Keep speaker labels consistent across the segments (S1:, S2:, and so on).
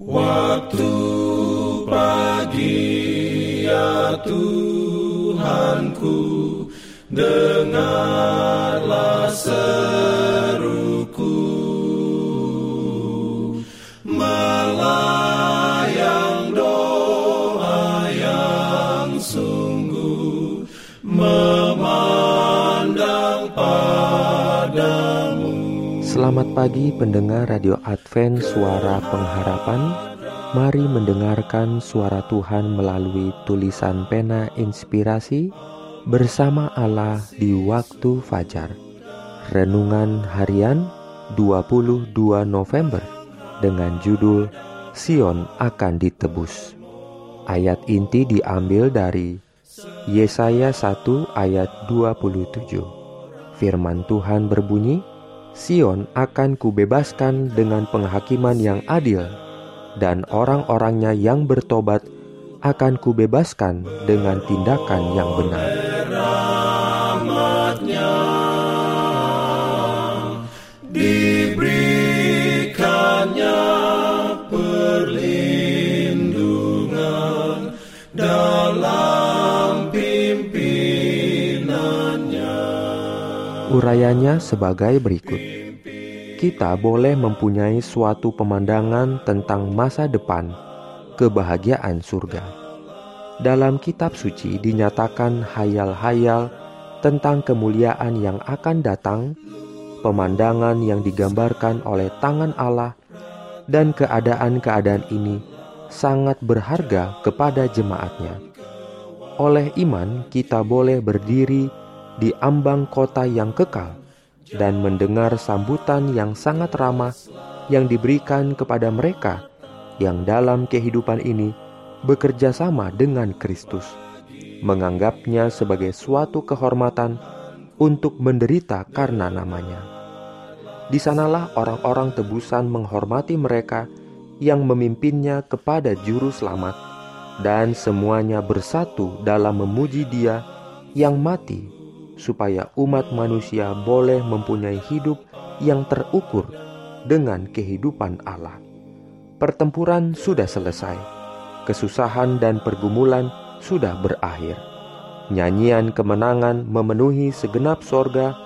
S1: Waktu pagi ya Tuhanku Dengarlah
S2: Selamat pagi pendengar Radio Advent Suara Pengharapan. Mari mendengarkan suara Tuhan melalui tulisan pena inspirasi Bersama Allah di waktu fajar. Renungan harian 22 November Dengan judul Sion akan ditebus. Ayat inti diambil dari Yesaya 1 ayat 27 Firman Tuhan berbunyi, Sion akan kubebaskan dengan penghakiman yang adil, dan orang-orangnya yang bertobat akan kubebaskan dengan tindakan yang benar.
S1: rahmatnya
S2: Urayanya sebagai berikut. Kita boleh mempunyai suatu pemandangan tentang masa depan, kebahagiaan surga. Dalam kitab suci dinyatakan hayal-hayal tentang kemuliaan yang akan datang, pemandangan yang digambarkan oleh tangan Allah, dan keadaan-keadaan ini sangat berharga kepada jemaatnya. Oleh iman, kita boleh berdiri di ambang kota yang kekal dan mendengar sambutan yang sangat ramah yang diberikan kepada mereka yang dalam kehidupan ini bekerja sama dengan Kristus, menganggapnya sebagai suatu kehormatan untuk menderita karena namanya. Di sanalah orang-orang tebusan menghormati mereka yang memimpinnya kepada juru selamat, dan semuanya bersatu dalam memuji Dia yang mati supaya umat manusia boleh mempunyai hidup yang terukur dengan kehidupan Allah. Pertempuran sudah selesai, kesusahan dan pergumulan sudah berakhir. Nyanyian kemenangan memenuhi segenap sorga,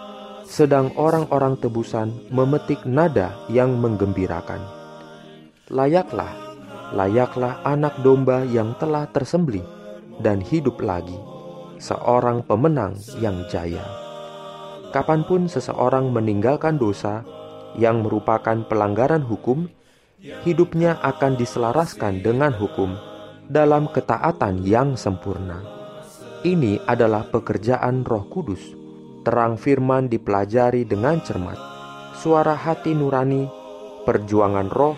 S2: sedang orang-orang tebusan memetik nada yang menggembirakan. Layaklah, layaklah anak domba yang telah tersembelih dan hidup lagi seorang pemenang yang jaya. Kapan pun seseorang meninggalkan dosa yang merupakan pelanggaran hukum, hidupnya akan diselaraskan dengan hukum dalam ketaatan yang sempurna. Ini adalah pekerjaan Roh Kudus. Terang firman dipelajari dengan cermat. Suara hati nurani, perjuangan roh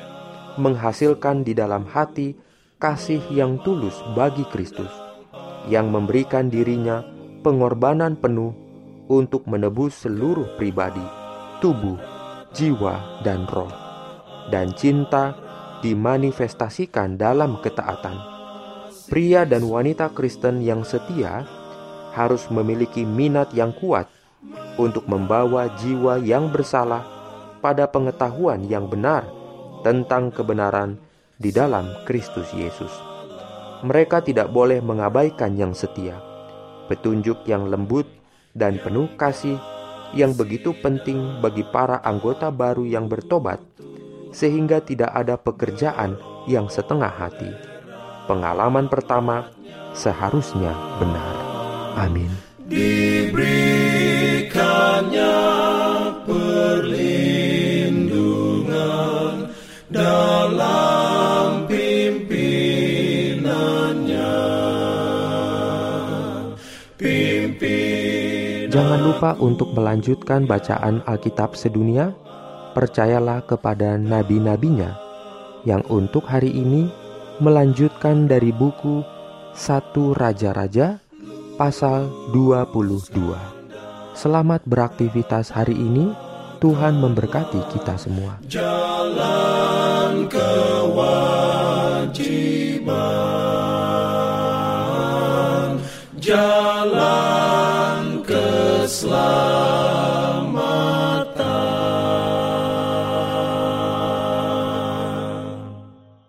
S2: menghasilkan di dalam hati kasih yang tulus bagi Kristus yang memberikan dirinya pengorbanan penuh untuk menebus seluruh pribadi, tubuh, jiwa, dan roh. Dan cinta dimanifestasikan dalam ketaatan. Pria dan wanita Kristen yang setia harus memiliki minat yang kuat untuk membawa jiwa yang bersalah pada pengetahuan yang benar tentang kebenaran di dalam Kristus Yesus mereka tidak boleh mengabaikan yang setia, petunjuk yang lembut dan penuh kasih yang begitu penting bagi para anggota baru yang bertobat, sehingga tidak ada pekerjaan yang setengah hati. Pengalaman pertama seharusnya benar. Amin.
S1: diberikannya perlindungan dalam
S2: Jangan lupa untuk melanjutkan bacaan Alkitab sedunia. Percayalah kepada nabi-nabinya yang untuk hari ini melanjutkan dari buku Satu Raja-Raja pasal 22. Selamat beraktivitas hari ini. Tuhan memberkati kita semua.
S1: Jalan kewajiban. Jalan